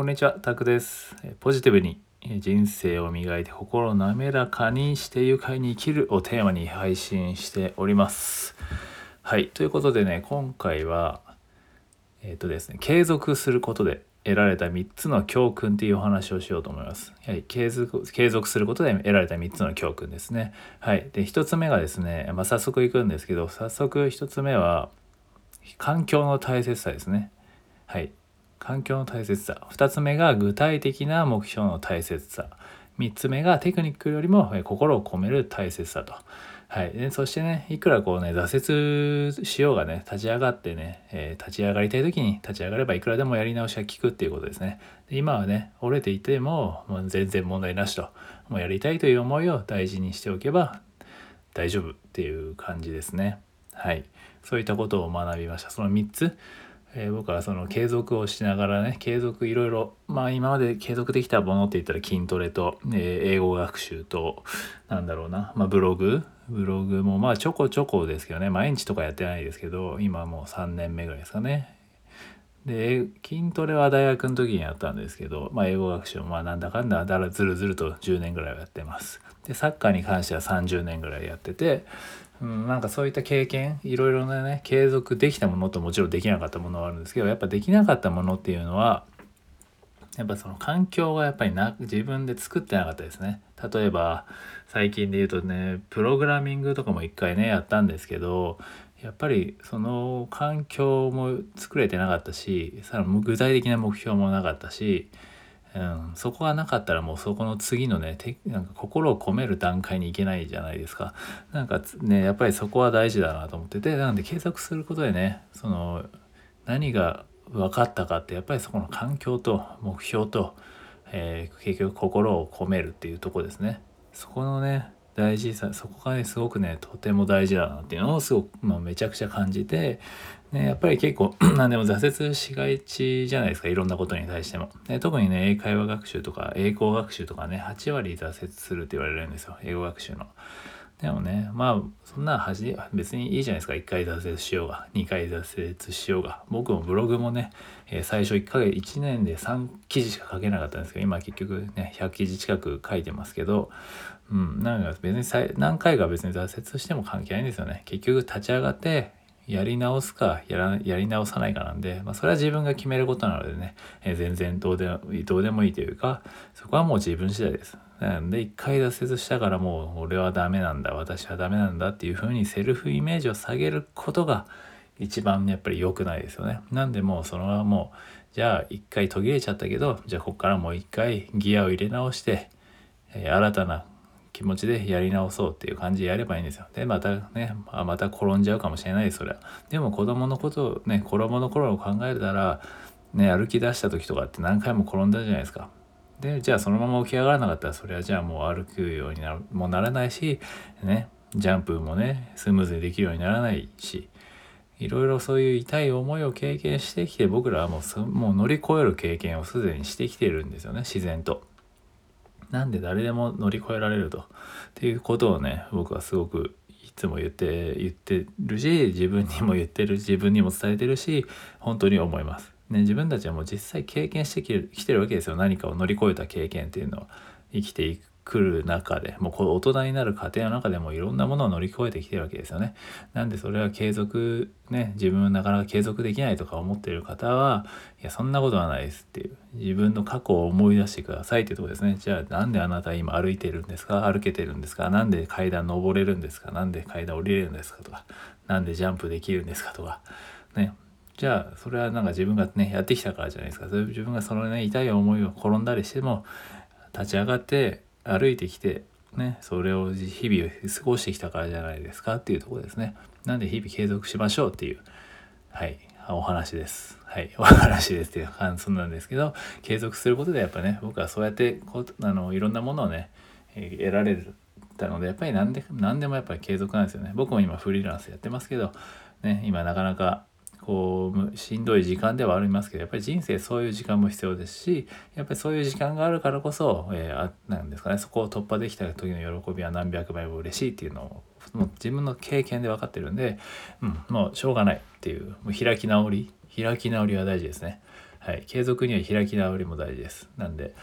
こんにちは、タクです。ポジティブに人生を磨いて心を滑らかにして愉快に生きるをテーマに配信しております。はい、ということでね、今回は、えっ、とですね、継続することで得られた3つの教訓っていうお話をしようと思います。はい、継続継続することで得られた3つの教訓ですね。はい、で1つ目がですね、まあ、早速いくんですけど、早速1つ目は環境の大切さですね。はい、環境の大切さ2つ目が具体的な目標の大切さ3つ目がテクニックよりも心を込める大切さと。はい、でそしてねいくらこうね挫折しようがね立ち上がってね、えー立ち上がりたい時に立ち上がればいくらでもやり直しが効くっていうことですね。で今はね折れていてももう全然問題なしともうやりたいという思いを大事にしておけば大丈夫っていう感じですね。はい、そういったことを学びました。その3つえー僕はその継続をしながらね継続いろいろまあ今まで継続できたものって言ったら筋トレと、えー英語学習となんだろうな、まあ、ブログブログもまあちょこちょこですけどね毎日とかやってないですけど今もう3年目ぐらいですかね。で筋トレは大学の時にやったんですけど、まあ、英語学習もまあなんだかんだだらずるずると10年ぐらいはやってます。でサッカーに関しては30年ぐらいやっててうん、なんかそういった経験いろいろなね継続できたものともちろんできなかったものはあるんですけどやっぱできなかったものっていうのはやっぱその環境がやっぱりな自分で作ってなかったですね。例えば最近で言うとねプログラミングとかも一回ねやったんですけどやっぱりその環境も作れてなかったしさらに具体的な目標もなかったしうん、そこがなかったらもうそこの次のねてなんか心を込める段階に行けないじゃないですか。なんかねやっぱりそこは大事だなと思っててなんで継続することでねその何が分かったかってやっぱりそこの環境と目標と、えー結局心を込めるっていうとこですね。そこのね大事さそこがねすごくねとても大事だなっていうのをすごく、まあ、めちゃくちゃ感じてね、やっぱり結構 何でも挫折しがちじゃないですかいろんなことに対しても、ね、特にね英会話学習とか英語学習とかね8割挫折するって言われるんですよ英語学習の。でもね。まあそんなは別にいいじゃないですか。1回挫折しようが2回挫折しようが。僕もブログもね、えー最初1ヶ月1年で3記事しか書けなかったんですけど今結局ね100記事近く書いてますけどうんなんか別に何回か別に挫折しても関係ないんですよね。結局立ち上がってやり直すかやらやり直さないかなんで、まあ、それは自分が決めることなのでね、えー全然どうでどうでもいいというかそこはもう自分次第です。なんで一回挫折したからもう俺はダメなんだ私はダメなんだっていうふうにセルフイメージを下げることが一番やっぱり良くないですよね。なんでもうそのままもうじゃあ一回途切れちゃったけどじゃあここからもう一回ギアを入れ直して、えー新たな気持ちでやり直そうっていう感じでやればいいんですよ。で、またね、まあまた転んじゃうかもしれないです、それは。でも子供のことをね、子供の頃を考えたら、ね、歩き出した時とかって何回も転んだじゃないですか。で、じゃあそのまま起き上がらなかったら、それはじゃあもう歩くようになるもうならないし、ね、ジャンプもね、スムーズにできるようにならないし、いろいろそういう痛い思いを経験してきて、僕らはもうもう乗り越える経験をすでにしてきてるんですよね、自然と。なんで誰でも乗り越えられると。っていうことをね、僕はすごくいつも言って、言ってるし、自分にも言ってる、自分にも伝えてるし、本当に思います。ね、自分たちはもう実際経験してきてきてるわけですよ。何かを乗り越えた経験っていうのを生きていくる中で、もうこの大人になる過程の中でもいろんなものを乗り越えてきてるわけですよね。なんでそれは継続、ね、自分はなかなか継続できないとか思ってる方は、いや、そんなことはないですっていう。自分の過去を思い出してくださいっていうとこですね。じゃあ、なんであなた今歩いてるんですか？歩けてるんですか？なんで階段登れるんですか？なんで階段降りれるんですか？とか、なんでジャンプできるんですか？とか、ね。じゃあ、それはなんか自分がね、やってきたからじゃないですか。それ自分がそのね、痛い思いを転んだりしても、立ち上がって歩いてきて、ね、それを日々過ごしてきたからじゃないですかっていうとこですね。なんで日々継続しましょうっていう、はい、お話です。はい、お話ですっていう感想なんですけど、継続することでやっぱね、僕はそうやってこうあのいろんなものをね、得られたので、やっぱり何で何でもやっぱり継続なんですよね。僕も今フリーランスやってますけど、ね、今なかなかこうしんどい時間ではありますけどやっぱり人生そういう時間も必要ですしやっぱりそういう時間があるからこそ、えーあなんですかねそこを突破できた時の喜びは何百倍も嬉しいっていうのをもう自分の経験で分かってるんで、うん、もうしょうがないっていうもう開き直り開き直りは大事ですね。はい、継続には開き直りも大事です。なんで、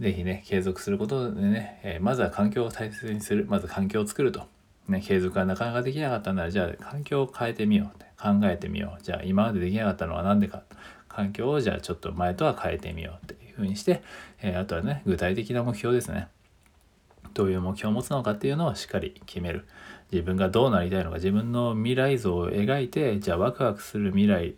是非ね、継続することでね、えー、まずは環境を大切にする、まず環境を作ると。ね、継続がなかなかできなかったなら、じゃあ環境を変えてみようって考えてみよう。じゃあ今までできなかったのは何でか。環境をじゃあちょっと前とは変えてみようっていうふうにして、えー、あとはね、具体的な目標ですね。どういう目標を持つのかっていうのをしっかり決める。自分がどうなりたいのか、自分の未来像を描いて、じゃあワクワクする未来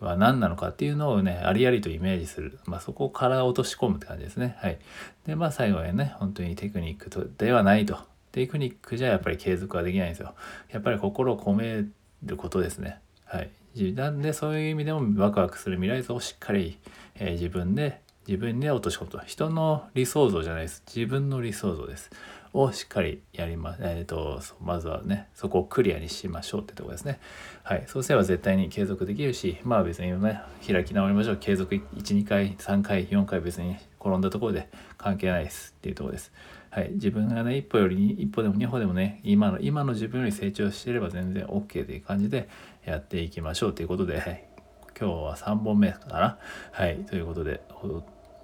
は何なのかっていうのをね、ありありとイメージする。まあ、そこから落とし込むって感じですね。はい。で、まあ、最後はね、本当にテクニックとではないと。テクニックじゃやっぱり継続はできないんですよ。やっぱり心を込めることですね。はい。なんで、そういう意味でもワクワクする未来像をしっかり、えー、自分で、自分で落とし込むと。人の理想像じゃないです。自分の理想像です。をしっかりやりま。えっ、ー、と、まずはね、そこをクリアにしましょうってとこですね。はい。そうすれば絶対に継続できるし、まあ別にね、開き直りましょう。継続1、2回、3回、4回別に転んだところで関係ないですっていうところです。はい。自分がね、一歩より一歩でも二歩でもね、今の、今の自分より成長していれば全然 OK という感じでやっていきましょうということで、はい。今日は3本目かなはい。ということで、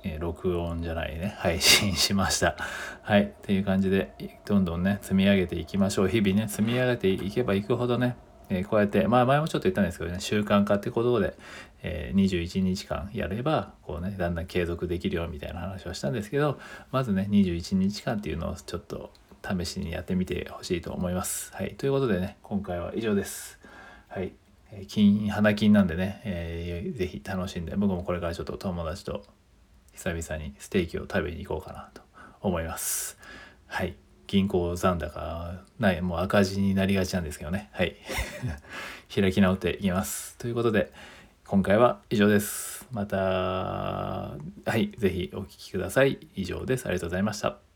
えー、録音じゃないね、配信しました。はい。っていう感じで、どんどんね、積み上げていきましょう。日々ね、積み上げていけばいくほどね、えー、こうやって、まあ前もちょっと言ったんですけどね、習慣化ってことで、えー、21日間やれば、こうね、だんだん継続できるよみたいな話をしたんですけど、まずね、21日間っていうのをちょっと試しにやってみてほしいと思います。はい。ということでね、今回は以上です。はい。金、花金なんでね、えー、ぜひ楽しんで、僕もこれからちょっと友達と久々にステーキを食べに行こうかなと思います。はい。銀行残高ない、もう赤字になりがちなんですけどね。はい。開き直っていきます。ということで、今回は以上です。また、はい。是非お聴きください。以上です。ありがとうございました。